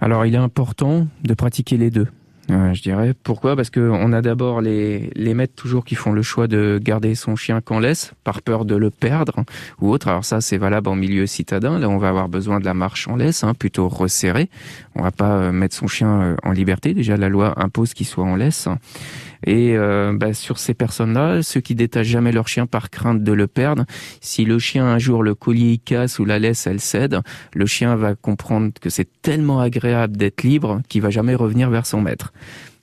Alors il est important de pratiquer les deux. Je dirais. Pourquoi? Parce que on a d'abord les, les maîtres toujours qui font le choix de garder son chien qu'en laisse, par peur de le perdre ou autre. Alors ça, c'est valable en milieu citadin. Là, on va avoir besoin de la marche en laisse, hein, plutôt resserrée. On va pas euh, mettre son chien euh, en liberté. Déjà, la loi impose qu'il soit en laisse. Et euh, bah, sur ces personnes-là, ceux qui détachent jamais leur chien par crainte de le perdre, si le chien un jour le collier casse ou la laisse elle cède, le chien va comprendre que c'est tellement agréable d'être libre qu'il va jamais revenir vers son maître.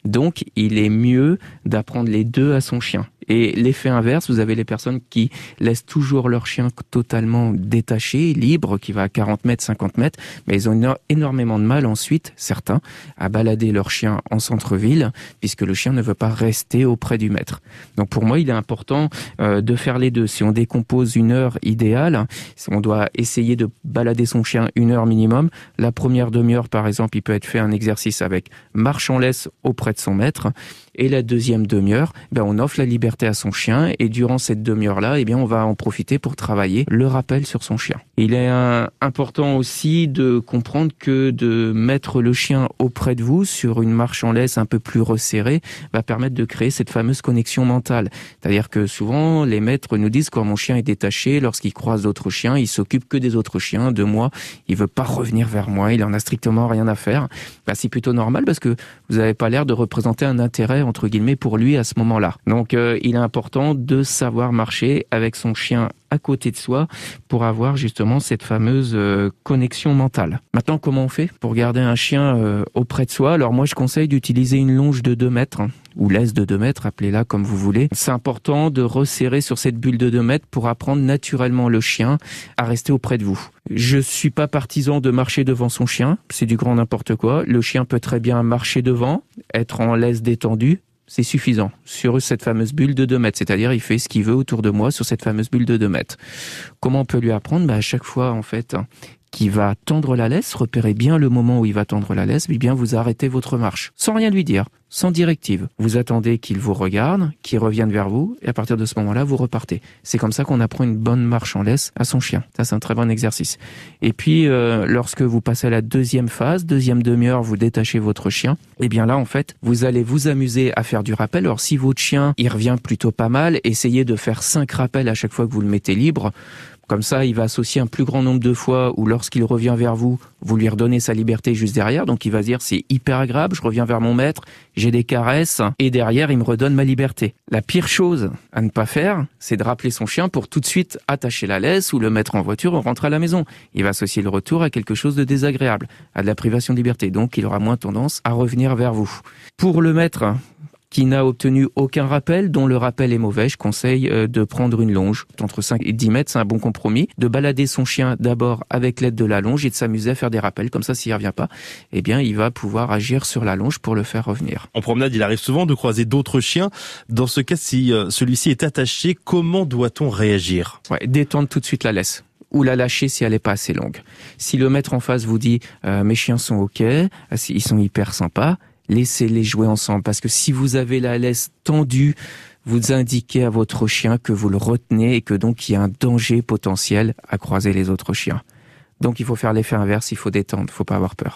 Donc, il est mieux d'apprendre les deux à son chien. Et l'effet inverse, vous avez les personnes qui laissent toujours leur chien totalement détaché, libre, qui va à 40 mètres, 50 mètres, mais ils ont énormément de mal ensuite, certains, à balader leur chien en centre-ville, puisque le chien ne veut pas rester auprès du maître. Donc pour moi, il est important euh, de faire les deux. Si on décompose une heure idéale, on doit essayer de balader son chien une heure minimum. La première demi-heure, par exemple, il peut être fait un exercice avec marche en laisse auprès de son maître et la deuxième demi-heure, ben on offre la liberté à son chien et durant cette demi-heure-là, eh bien on va en profiter pour travailler le rappel sur son chien. Il est important aussi de comprendre que de mettre le chien auprès de vous sur une marche en laisse un peu plus resserrée va permettre de créer cette fameuse connexion mentale. C'est-à-dire que souvent les maîtres nous disent quand mon chien est détaché, lorsqu'il croise d'autres chiens, il s'occupe que des autres chiens, de moi, il veut pas revenir vers moi, il en a strictement rien à faire. Ben, c'est plutôt normal parce que vous n'avez pas l'air de représenter un intérêt entre guillemets pour lui à ce moment-là. Donc euh, il est important de savoir marcher avec son chien à côté de soi pour avoir justement cette fameuse euh, connexion mentale. Maintenant, comment on fait pour garder un chien euh, auprès de soi? Alors moi, je conseille d'utiliser une longe de 2 mètres hein, ou laisse de 2 mètres, appelez-la comme vous voulez. C'est important de resserrer sur cette bulle de 2 mètres pour apprendre naturellement le chien à rester auprès de vous. Je suis pas partisan de marcher devant son chien, c'est du grand n'importe quoi. Le chien peut très bien marcher devant, être en laisse détendue, c'est suffisant sur cette fameuse bulle de 2 mètres. C'est-à-dire, il fait ce qu'il veut autour de moi sur cette fameuse bulle de 2 mètres. Comment on peut lui apprendre? Bah, À chaque fois, en fait, qui va tendre la laisse, repérez bien le moment où il va tendre la laisse, eh bien vous arrêtez votre marche, sans rien lui dire, sans directive. Vous attendez qu'il vous regarde, qu'il revienne vers vous, et à partir de ce moment-là, vous repartez. C'est comme ça qu'on apprend une bonne marche en laisse à son chien. Ça, c'est un très bon exercice. Et puis, euh, lorsque vous passez à la deuxième phase, deuxième demi-heure, vous détachez votre chien, eh bien là, en fait, vous allez vous amuser à faire du rappel. Alors, si votre chien, il revient plutôt pas mal, essayez de faire cinq rappels à chaque fois que vous le mettez libre comme ça, il va associer un plus grand nombre de fois où lorsqu'il revient vers vous, vous lui redonnez sa liberté juste derrière. Donc il va dire c'est hyper agréable, je reviens vers mon maître, j'ai des caresses et derrière il me redonne ma liberté. La pire chose à ne pas faire, c'est de rappeler son chien pour tout de suite attacher la laisse ou le mettre en voiture ou rentrer à la maison. Il va associer le retour à quelque chose de désagréable, à de la privation de liberté. Donc il aura moins tendance à revenir vers vous. Pour le maître, qui n'a obtenu aucun rappel, dont le rappel est mauvais, je conseille euh, de prendre une longe entre 5 et 10 mètres, c'est un bon compromis, de balader son chien d'abord avec l'aide de la longe et de s'amuser à faire des rappels, comme ça s'il revient pas, eh bien il va pouvoir agir sur la longe pour le faire revenir. En promenade, il arrive souvent de croiser d'autres chiens. Dans ce cas, si euh, celui-ci est attaché, comment doit-on réagir? Ouais, Détendre tout de suite la laisse ou la lâcher si elle n'est pas assez longue. Si le maître en face vous dit euh, mes chiens sont ok, ils sont hyper sympas, laissez-les jouer ensemble. Parce que si vous avez la laisse tendue, vous indiquez à votre chien que vous le retenez et que donc il y a un danger potentiel à croiser les autres chiens. Donc il faut faire l'effet inverse, il faut détendre, il faut pas avoir peur.